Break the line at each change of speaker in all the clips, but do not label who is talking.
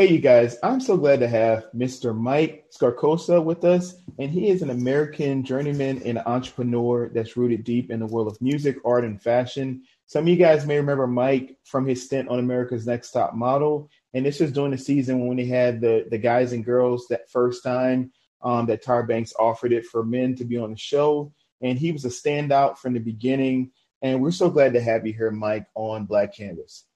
Hey, you guys, I'm so glad to have Mr. Mike Scocozza with us. And he is an American journeyman and entrepreneur that's rooted deep in the world of music, art, and fashion. Some of you guys may remember Mike from his stint on America's Next Top Model. And this was during the season when he had the, the guys and girls that first time um, that Tyra Banks offered it for men to be on the show. And he was a standout from the beginning. And we're so glad to have you here, Mike, on Black Canvas.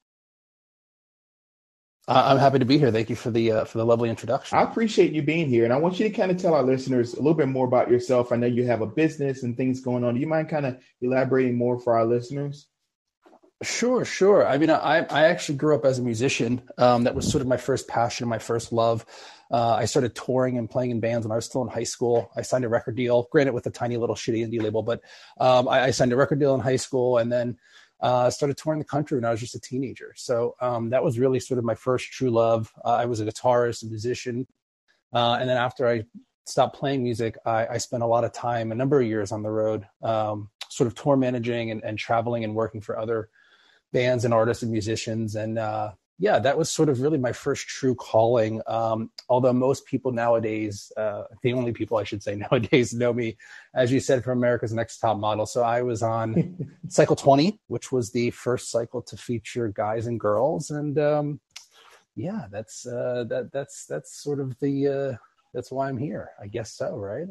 I'm happy to be here. Thank you for the uh, for the lovely introduction.
I appreciate you being here, and I want you to kind of tell our listeners a little bit more about yourself. I know you have a business and things going on. Do you mind kind of elaborating more for our listeners?
Sure, sure. I mean, I I actually grew up as a musician. Um, that was sort of my first passion, my first love. Uh, I started touring and playing in bands when I was still in high school. I signed a record deal, granted with a tiny little shitty indie label, but um, I, I signed a record deal in high school, and then uh, started touring the country when I was just a teenager. So um, that was really sort of my first true love. Uh, I was a guitarist, a musician. Uh, and then after I stopped playing music, I, I, spent a lot of time, a number of years on the road, um, sort of tour managing and, and, traveling and working for other bands and artists and musicians. And uh, yeah, that was sort of really my first true calling. Um, although most people nowadays, uh, the only people I should say nowadays know me, as you said, from America's Next Top Model. So I was on Cycle 20, which was the first cycle to feature guys and girls, and um, yeah, that's uh, that that's that's sort of the uh, that's why I'm here. I guess so, right?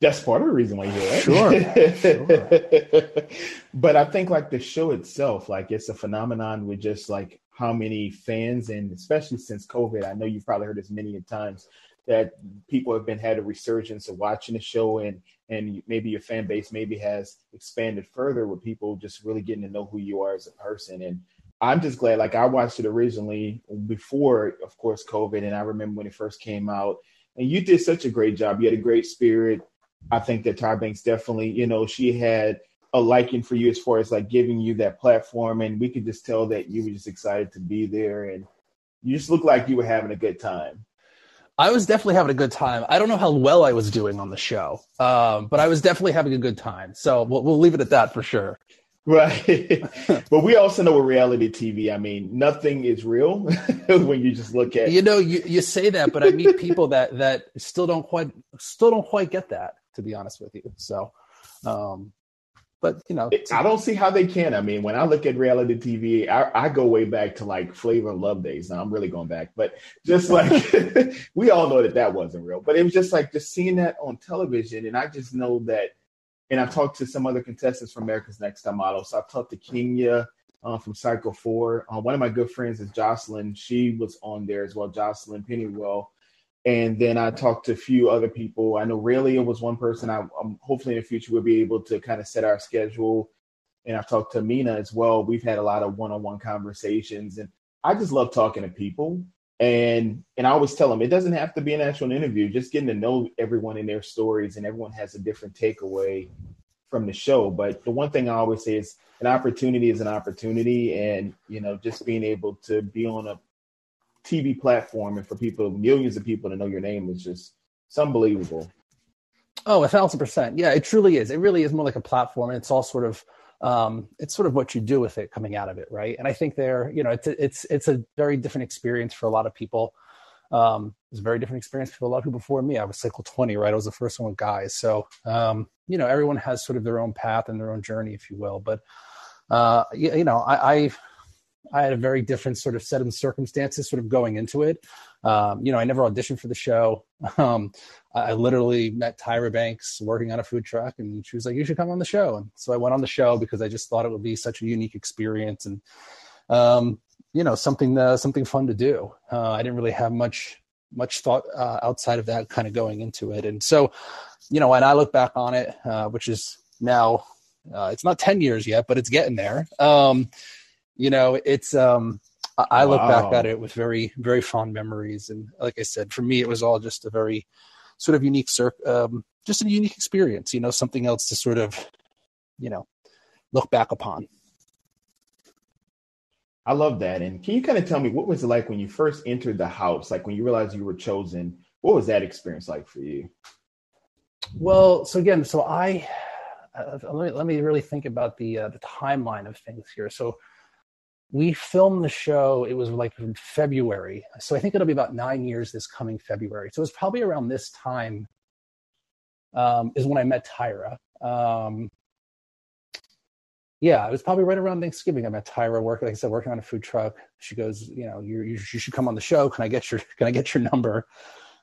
That's part of the reason why you're here.
Sure.
sure. but I think like the show itself, like it's a phenomenon with just like how many fans and especially since COVID, I know you've probably heard this many times that people have been had a resurgence of watching the show and and maybe your fan base maybe has expanded further with people just really getting to know who you are as a person and I'm just glad like I watched it originally before of course COVID and I remember when it first came out and you did such a great job you had a great spirit I think that Tyra Banks definitely, you know, she had a liking for you as far as like giving you that platform, and we could just tell that you were just excited to be there, and you just looked like you were having a good time.
I was definitely having a good time. I don't know how well I was doing on the show, um, but I was definitely having a good time. So we'll, we'll leave it at that for sure.
Right. but we also know with reality TV, I mean, nothing is real when you just look at
You know, you, you say that, but I meet people that that still don't quite still don't quite get that to be honest with you. So, um, but you know,
I don't see how they can. I mean, when I look at reality TV, I, I go way back to like Flavor of Love days. Now I'm really going back, but just like we all know that that wasn't real. But it was just like just seeing that on television, and I just know that. And I've talked to some other contestants from America's Next Top Model. So I've talked to Kenya uh, from Cycle Four. Uh, one of my good friends is Jocelyn. She was on there as well. Jocelyn Pennywell and then I talked to a few other people. I know Raylia was one person. I, am hopefully in the future we'll be able to kind of set our schedule. And I've talked to Mina as well. We've had a lot of one-on-one conversations, and I just love talking to people. And and I always tell them it doesn't have to be an actual interview. Just getting to know everyone in their stories, and everyone has a different takeaway from the show. But the one thing I always say is an opportunity is an opportunity, and you know, just being able to be on a TV platform and for people, millions of people to know your name is just it's unbelievable.
Oh, a thousand percent. Yeah, it truly is. It really is more like a platform, and it's all sort of um, it's sort of what you do with it coming out of it, right? And I think there, you know, it's it's it's a very different experience for a lot of people. Um, it's a very different experience for a lot of people before me. I was cycle 20, right? I was the first one with guys. So, um, you know, everyone has sort of their own path and their own journey, if you will. But, uh, you, you know, I, I, I had a very different sort of set of circumstances sort of going into it. Um, you know, I never auditioned for the show. Um, I literally met Tyra Banks working on a food truck, and she was like, "You should come on the show." And so I went on the show because I just thought it would be such a unique experience and, um, you know, something uh, something fun to do. Uh, I didn't really have much much thought uh, outside of that kind of going into it, and so, you know, when I look back on it, uh, which is now, uh, it's not ten years yet, but it's getting there. You know, it's um I look wow. back at it with very very fond memories, and like I said, for me, it was all just a very sort of unique, um, just a unique experience. You know, something else to sort of, you know, look back upon.
I love that. And can you kind of tell me what was it like when you first entered the house? Like when you realized you were chosen, what was that experience like for you?
Well, so again, so I uh, let me let me really think about the uh, the timeline of things here. So we filmed the show. It was like in February, so I think it'll be about nine years this coming February. So it was probably around this time um, is when I met Tyra. Um, yeah, it was probably right around Thanksgiving. I met Tyra working, like I said, working on a food truck. She goes, you know, you you should come on the show. Can I get your Can I get your number?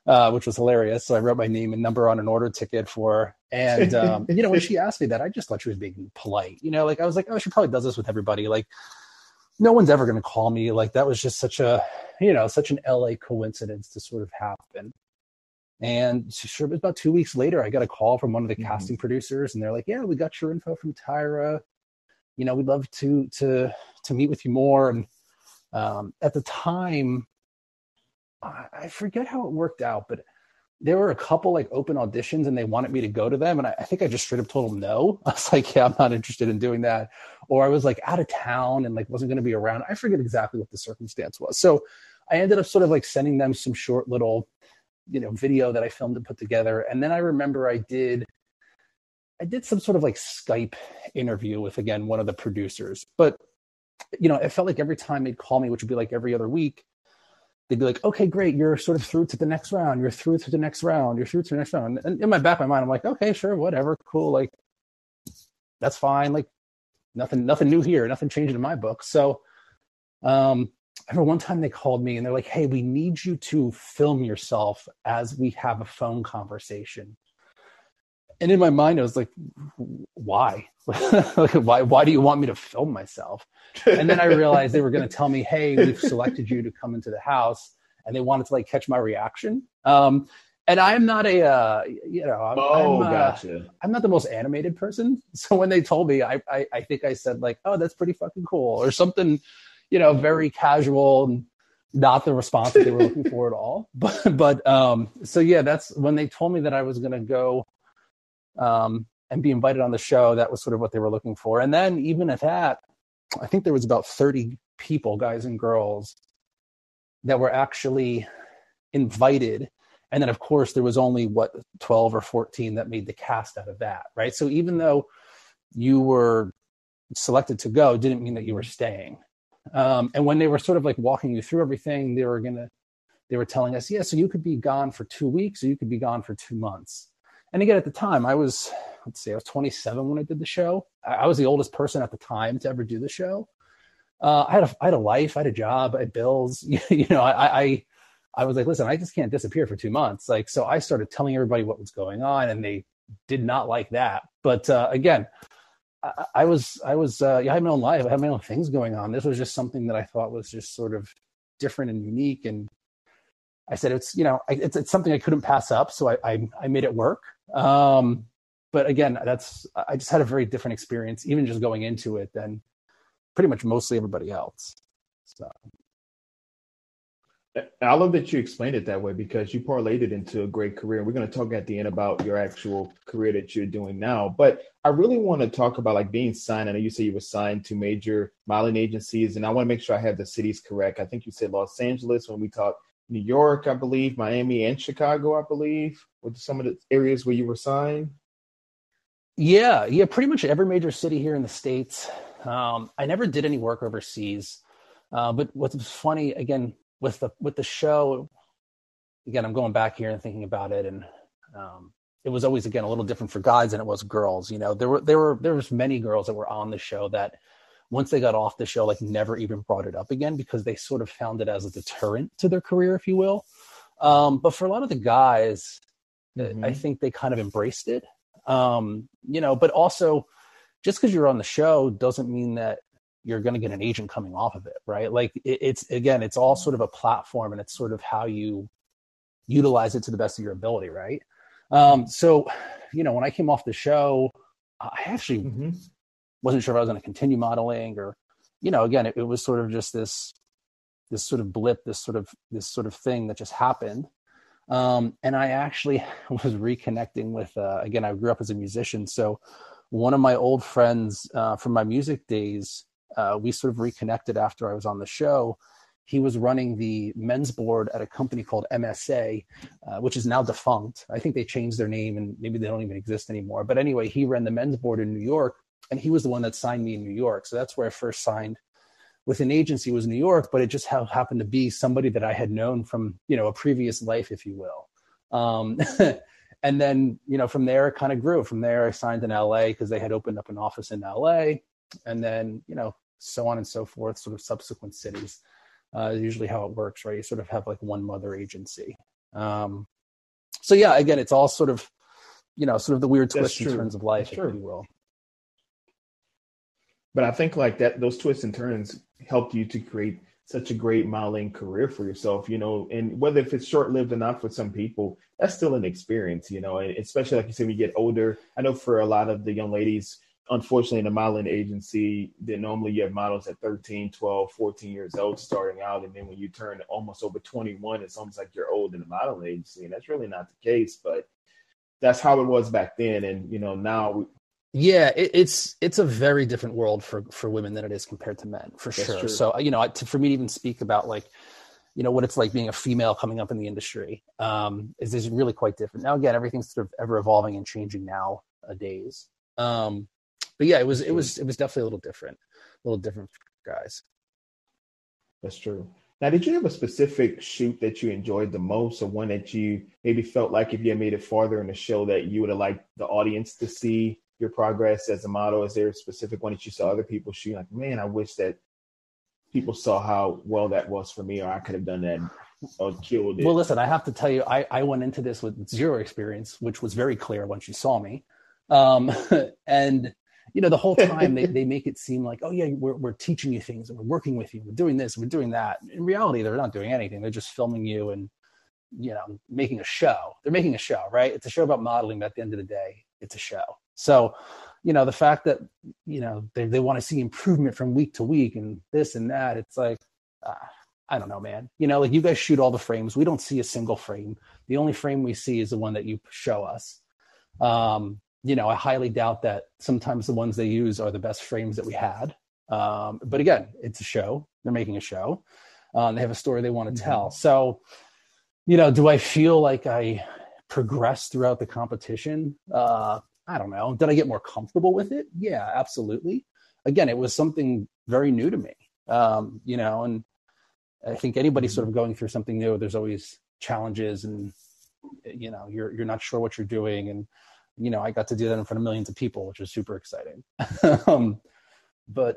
Uh, which was hilarious. So I wrote my name and number on an order ticket for her. And um, you know, when she asked me that, I just thought she was being polite. You know, like I was like, oh, she probably does this with everybody. Like, no one's ever going to call me. Like that was just such a, you know, such an LA coincidence to sort of happen. And sure, it was about two weeks later, I got a call from one of the mm-hmm. casting producers, and they're like, "Yeah, we got your info from Tyra you know, we'd love to to to meet with you more. And um, at the time, I, I forget how it worked out, but there were a couple like open auditions and they wanted me to go to them and I, I, think i just straight up told them no. I was like yeah i'm not interested in doing that. Or i was like out of town and like wasn't going to be around. I forget exactly what the circumstance was. So i ended up sort of like sending them some short little you know video that i filmed and put together. And then i remember i did I did some sort of like Skype interview with again one of the producers, but you know, it felt like every time they'd call me, which would be like every other week, they'd be like, "Okay, great, you're sort of through to the next round. You're through to the next round. You're through to the next round." And in my back of my mind, I'm like, "Okay, sure, whatever, cool, like that's fine. Like nothing, nothing new here. Nothing changed in my book." So, um, I remember one time they called me and they're like, "Hey, we need you to film yourself as we have a phone conversation." And in my mind, I was like, why? like, why? Why do you want me to film myself? And then I realized they were going to tell me, hey, we've selected you to come into the house, and they wanted to like catch my reaction. Um, and I'm not a, uh, you know, I'm,
oh,
I'm, uh,
gotcha.
I'm not the most animated person. So when they told me, I, I, I think I said like, oh, that's pretty fucking cool, or something, you know, very casual and not the response that they were looking for at all. But, but, um, so yeah, that's when they told me that I was going to go um, and be invited on the show. That was sort of what they were looking for. And then even at that, I think there was about 30 people, guys and girls, that were actually invited. And then, of course, there was only what 12 or 14 that made the cast out of that, right? So even though you were selected to go, didn't mean that you were staying. Um, and when they were sort of like walking you through everything, they were gonna, they were telling us, yeah, so you could be gone for two weeks or you could be gone for two months and again at the time i was let's see i was 27 when i did the show. I was the oldest person at the time to ever do the show. Uh, I, had a, I had a life i had a job i had bills. You know I, I i was like listen i just can't disappear for two months. Like so i started telling everybody what was going on and they did not like that. But uh, again I, I, was i was uh, yeah, i had my own life i had my own things going on. This was just something that i thought was just sort of different and unique. And I said it's you know it's, it's something I couldn't pass up, so I I, I made it work. Um, but again, that's I just had a very different experience, even just going into it, than pretty much mostly everybody else. So.
I love that you explained it that way because you parlayed it into a great career. We're going to talk at the end about your actual career that you're doing now, but I really want to talk about like being signed. I know you say you were signed to major modeling agencies, and I want to make sure I have the cities correct. I think you said Los Angeles when we talked New York, I believe, Miami, and Chicago, I believe, with some of the areas where you were signed.
Yeah, yeah, pretty much every major city here in the states. Um, I never did any work overseas, uh, but what's funny again with the with the show, again, I'm going back here and thinking about it, and um, it was always again a little different for guys than it was girls. You know, there were there were there was many girls that were on the show that once they got off the show, like never even brought it up again because they sort of found it as a deterrent to their career, if you will. Um, but for a lot of the guys, mm-hmm. I think they kind of embraced it. Um, you know, but also just because you're on the show doesn't mean that you're going to get an agent coming off of it, right? Like it, it's again, it's all sort of a platform, and it's sort of how you utilize it to the best of your ability, right? Um, so, you know, when I came off the show, I actually mm-hmm wasn't sure if I was going to continue modeling or, you know, again, it, it, was sort of just this, this sort of blip, this sort of, this sort of thing that just happened. Um, and I actually was reconnecting with, uh, again, I grew up as a musician. So one of my old friends uh, from my music days, uh, we sort of reconnected after I was on the show. He was running the men's board at a company called MSA, uh, which is now defunct. I think they changed their name and maybe they don't even exist anymore. But anyway, he ran the men's board in New York and he was the one that signed me in New York. So that's where I first signed with an agency was New York, but it just ha- happened to be somebody that I had known from, you know, a previous life, if you will. Um, and then, you know, from there it kind of grew. From there, I signed in LA because they had opened up an office in LA. And then, you know, so on and so forth, sort of subsequent cities. Uh, usually how it works, right? You sort of have like one mother agency. Um, so yeah, again, it's all sort of, you know, sort of the weird twists and turns of life, if you will.
But I think like that, those twists and turns helped you to create such a great modeling career for yourself, you know, and whether if it's short lived or not for some people, that's still an experience, you know, and especially like you said, when you get older. I know for a lot of the young ladies, unfortunately, in the modeling agency, that normally you have models at 13, 12, 14 years old starting out. And then when you turn almost over 21, it's almost like you're old in the modeling agency. And that's really not the case, but that's how it was back then. And, you know, now
yeah, it, it's it's a very different world for for women than it is compared to men, for That's sure. True. So you know, to, for me to even speak about like, you know, what it's like being a female coming up in the industry um, is is really quite different. Now again, everything's sort of ever evolving and changing nowadays. Um, but yeah, it was it was it was definitely a little different, a little different guys.
That's true. Now, did you have a specific shoot that you enjoyed the most, or one that you maybe felt like if you had made it farther in the show that you would have liked the audience to see? Your progress as a model? Is there a specific one that you saw other people shoot? Like, man, I wish that people saw how well that was for me, or I could have done that or killed it.
Well, listen, I have to tell you, I, I went into this with zero experience, which was very clear once you saw me. Um, and you know, the whole time they, they make it seem like, oh yeah, we're, we're teaching you things and we're working with you. We're doing this, we're doing that. In reality, they're not doing anything. They're just filming you and, you know, making a show. They're making a show, right? It's a show about modeling, but at the end of the day, it's a show. So, you know, the fact that, you know, they, they want to see improvement from week to week and this and that, it's like, uh, I don't know, man. You know, like you guys shoot all the frames. We don't see a single frame. The only frame we see is the one that you show us. Um, you know, I highly doubt that sometimes the ones they use are the best frames that we had. Um, but again, it's a show. They're making a show. Um, they have a story they want to mm-hmm. tell. So, you know, do I feel like I progressed throughout the competition? Uh, I don't know. Did I get more comfortable with it? Yeah, absolutely. Again, it was something very new to me. Um, you know, and I think anybody sort of going through something new, there's always challenges and you know, you're you're not sure what you're doing. And, you know, I got to do that in front of millions of people, which was super exciting. um, but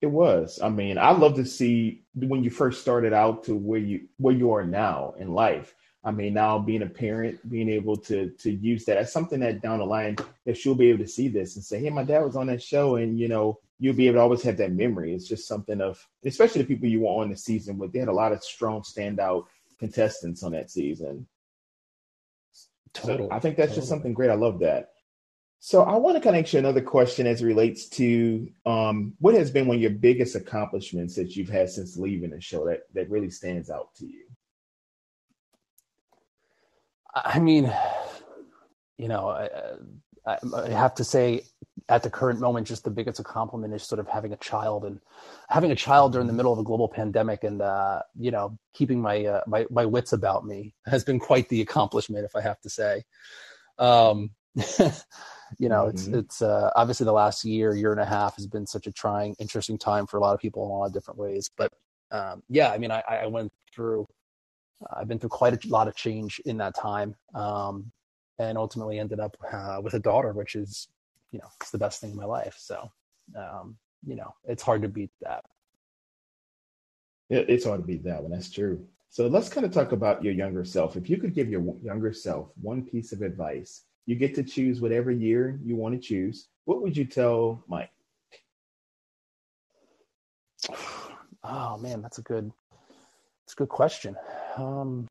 it was. I mean, I love to see when you first started out to where you where you are now in life. I mean, now being a parent, being able to to use that as something that down the line that she'll be able to see this and say, "Hey, my dad was on that show," and you know, you'll be able to always have that memory. It's just something of, especially the people you were on the season with. They had a lot of strong standout contestants on that season. Total. So I think that's just something great. I love that. So I want to kind of ask you another question as it relates to um, what has been one of your biggest accomplishments that you've had since leaving the show that that really stands out to you.
I mean, you know, I, I, I, have to say, at the current moment, just the biggest compliment is sort of having a child and having a child during the middle of a global pandemic, and uh, you know, keeping my uh, my my wits about me has been quite the accomplishment, if I have to say. Um, you know, it's mm-hmm. it's uh, obviously the last year, year and a half has been such a trying, interesting time for a lot of people in a lot of different ways. But um, yeah, I mean, I, I went through I've been through quite a lot of change in that time, um, and ultimately ended up uh, with a daughter, which is, you know, it's the best thing in my life. So, um, you know, it's hard to beat that.
It's hard to beat that one. That's true. So let's kind of talk about your younger self. If you could give your younger self one piece of advice, you get to choose whatever year you want to choose. What would you tell Mike?
Oh man, that's a good, that's a good question. Um,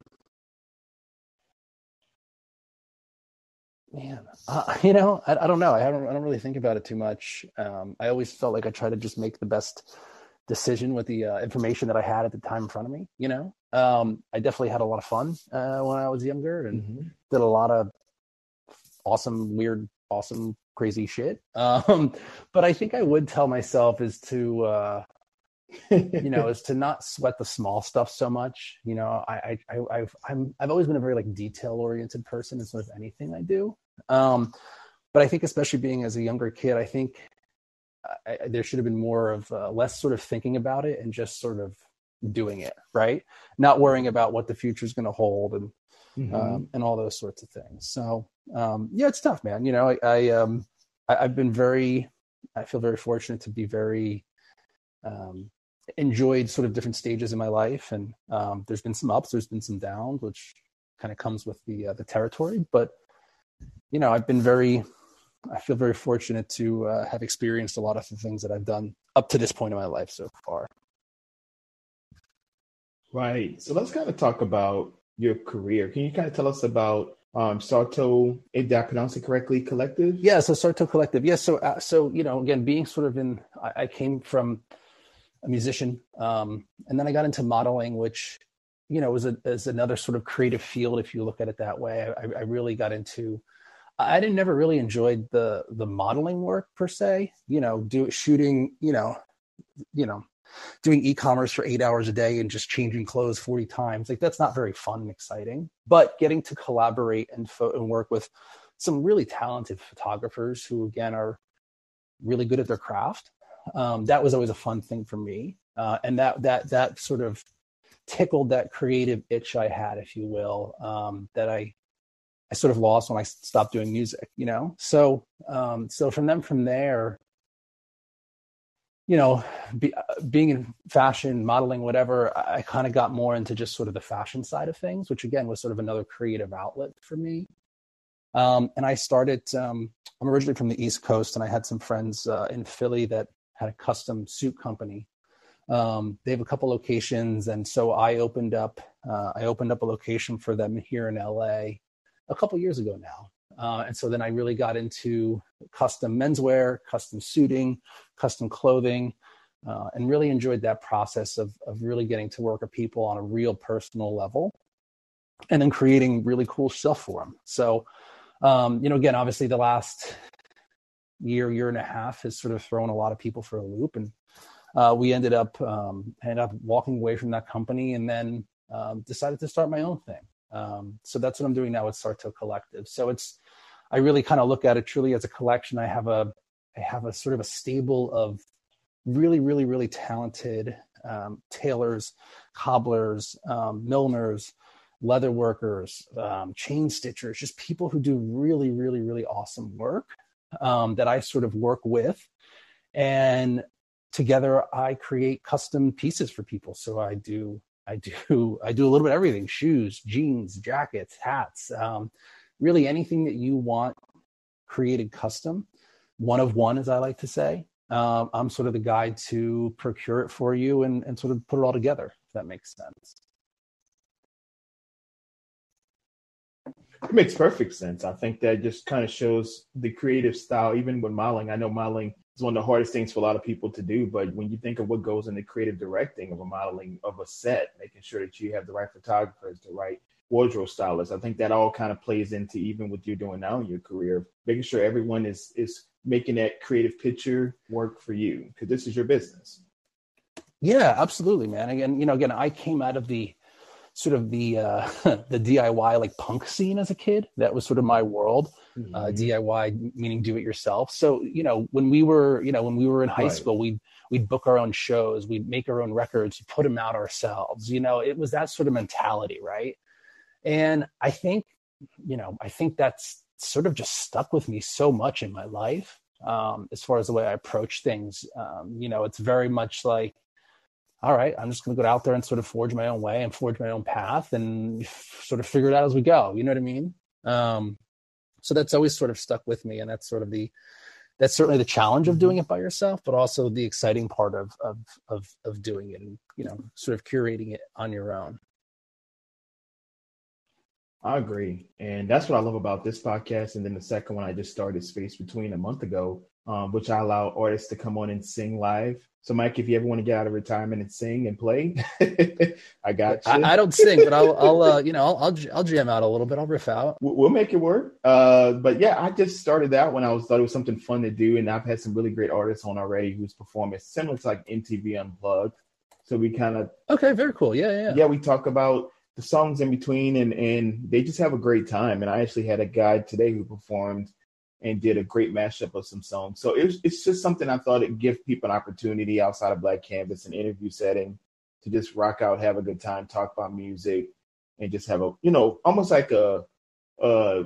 man, uh, you know, I, I, don't know. I don't. I don't really think about it too much. Um, I always felt like I tried to just make the best decision with the uh, information that I had at the time in front of me. You know, um, I definitely had a lot of fun uh, when I was younger and mm-hmm. did a lot of awesome, weird, awesome, crazy shit. Um, but I think I would tell myself is to uh, you know, is to not sweat the small stuff so much. You know, I, I, I've, I'm, I've always been a very like detail oriented person in sort of anything I do. Um, but I think especially being as a younger kid, I think, I, there should have been more of uh, less sort of thinking about it and just sort of doing it right not worrying about what the future is going to hold and mm-hmm. um, and all those sorts of things so um, yeah it's tough man you know i, I um I, have been very i feel very fortunate to be very um, enjoyed sort of different stages in my life and um, there's been some ups there's been some downs which kind of comes with the uh, the territory but you know i've been very I feel very fortunate to uh, have experienced a lot of the things that I've done up to this point in my life so far.
Right. So let's kind of talk about your career. Can you kind of tell us about um, Sarto? Did I pronounce it correctly? Collective.
Yeah. So Sarto Collective. Yes. Yeah, so uh, so you know, again, being sort of in, I, I came from a musician, um, and then I got into modeling, which you know was a, is another sort of creative field if you look at it that way. I, I really got into I didn't never really enjoyed the the modeling work per se. You know, do shooting. You know, you know, doing e-commerce for eight hours a day and just changing clothes 40 times like that's not very fun and exciting but getting to collaborate and, fo- and work with some really talented photographers who again are really good at their craft um, that was always a fun thing for me uh, and that that that sort of tickled that creative itch i had if you will um, that i I sort of lost when I stopped doing music, you know? So, um, so from them, from there, you know, be, uh, being in fashion, modeling, whatever, I, I kind of got more into just sort of the fashion side of things, which again was sort of another creative outlet for me. Um, and I started, um, I'm originally from the East Coast and I had some friends uh, in Philly that had a custom suit company. Um, they have a couple locations. And so I opened up, uh, I opened up a location for them here in LA a couple years ago now. Uh, and so then I really got into custom menswear, custom suiting, custom clothing, uh, and really enjoyed that process of, of really getting to work with people on a real personal level and then creating really cool stuff for them. So, um, you know, again, obviously the last year, year and a half has sort of thrown a lot of people for a loop. And uh, we ended up, um, ended up walking away from that company and then um, decided to start my own thing. Um, so that's what I'm doing now with Sarto Collective. So it's, I really kind of look at it truly as a collection. I have a, I have a sort of a stable of really, really, really talented um, tailors, cobblers, um, milliners, leather workers, um, chain stitchers, just people who do really, really, really awesome work um, that I sort of work with. And together I create custom pieces for people. So I do I do I do a little bit of everything: shoes, jeans, jackets, hats, um, really anything that you want created custom, one of one, as I like to say. Um, I'm sort of the guy to procure it for you and, and sort of put it all together. If that makes sense.
It makes perfect sense. I think that just kind of shows the creative style, even with modeling. I know modeling is one of the hardest things for a lot of people to do. But when you think of what goes into creative directing of a modeling of a set, making sure that you have the right photographers, the right wardrobe stylists, I think that all kind of plays into even what you're doing now in your career, making sure everyone is is making that creative picture work for you because this is your business.
Yeah, absolutely, man. Again, you know, again, I came out of the sort of the uh, the DIY like punk scene as a kid. That was sort of my world. Uh, mm-hmm. Uh, DIY meaning do it yourself. So you know when we were you know when we were in high right. school, we'd we'd book our own shows, we'd make our own records, put them out ourselves. You know, it was that sort of mentality, right? And I think you know I think that's sort of just stuck with me so much in my life um, as far as the way I approach things. Um, you know, it's very much like all right, I'm just going to go out there and sort of forge my own way and forge my own path and sort of figure it out as we go. You know what I mean? Um, so that's always sort of stuck with me, and that's sort of the that's certainly the challenge of doing mm-hmm. it by yourself, but also the exciting part of of of of doing it and you know sort of curating it on your own.
I agree, and that's what I love about this podcast. And then the second one I just started Space Between a month ago, um, which I allow artists to come on and sing live. So, Mike, if you ever want to get out of retirement and sing and play, I got you.
I, I, don't sing, but I'll, I'll uh, you know, I'll, I'll, I'll, jam out a little bit. I'll riff out.
We'll make it work. Uh, but yeah, I just started that when I was thought it was something fun to do, and I've had some really great artists on already who's performing similar to like MTV Unplugged. So we kind of
okay, very cool. Yeah, yeah,
yeah. We talk about the songs in between, and and they just have a great time. And I actually had a guy today who performed and did a great mashup of some songs. So it's it's just something I thought it'd give people an opportunity outside of Black Canvas, an interview setting, to just rock out, have a good time, talk about music, and just have a you know almost like a uh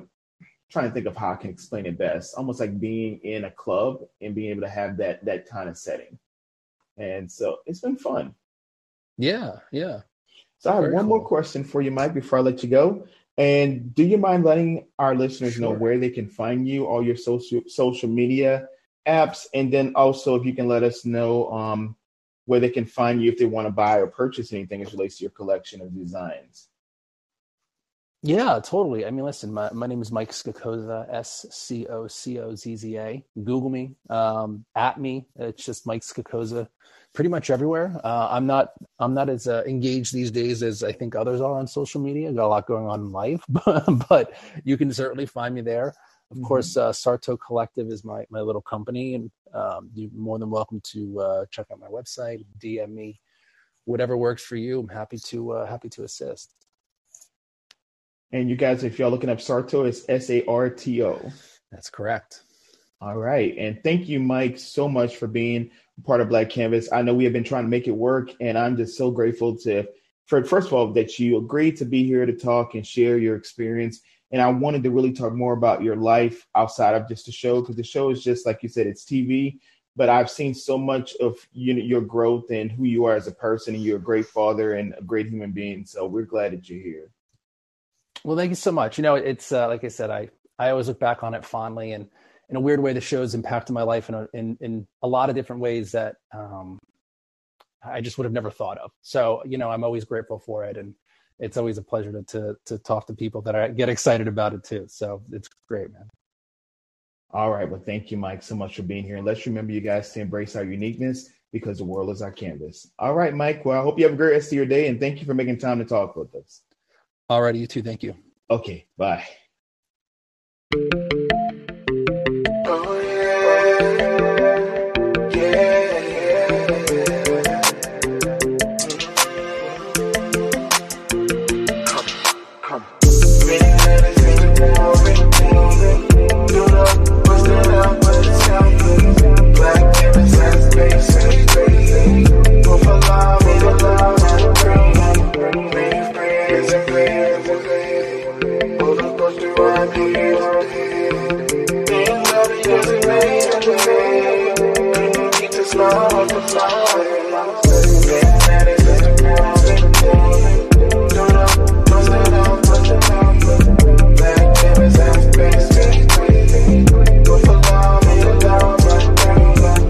trying to think of how I can explain it best. Almost like being in a club and being able to have that that kind of setting. And so it's been fun.
Yeah, yeah.
So I have Very one cool. more question for you, Mike, before I let you go. And do you mind letting our listeners sure. know where they can find you, all your social social media apps, and then also if you can let us know um, where they can find you if they want to buy or purchase anything as relates to your collection of designs.
Yeah, totally. I mean, listen, my, my name is Mike Scocozza, S C O C O Z Z A. Google me, um, at me. It's just Mike Scocozza, pretty much everywhere. Uh, I'm not I'm not as uh, engaged these days as I think others are on social media. Got a lot going on in life, but, but you can certainly find me there. Of mm-hmm. course, uh, Sarto Collective is my my little company, and um, you're more than welcome to uh, check out my website, DM me, whatever works for you. I'm happy to uh, happy to assist.
And you guys, if y'all looking up Sarto, it's S A R T O.
That's correct.
All right. And thank you, Mike, so much for being part of Black Canvas. I know we have been trying to make it work, and I'm just so grateful to, for first of all, that you agreed to be here to talk and share your experience. And I wanted to really talk more about your life outside of just the show, because the show is just like you said, it's TV. But I've seen so much of you know, your growth and who you are as a person, and you're a great father and a great human being. So we're glad that you're here.
Well, thank you so much. You know, it's uh, like I said, I I always look back on it fondly, and in a weird way, the show's impacted my life in a, in in a lot of different ways that um, I just would have never thought of. So, you know, I'm always grateful for it, and it's always a pleasure to to, to talk to people that I get excited about it too. So it's great, man.
All right. Well, thank you, Mike, so much for being here. And let's remember, you guys, to embrace our uniqueness because the world is our canvas. All right, Mike. Well, I hope you have a great rest of your day, and thank you for making time to talk with us.
All righty, you too. Thank you.
Okay, bye.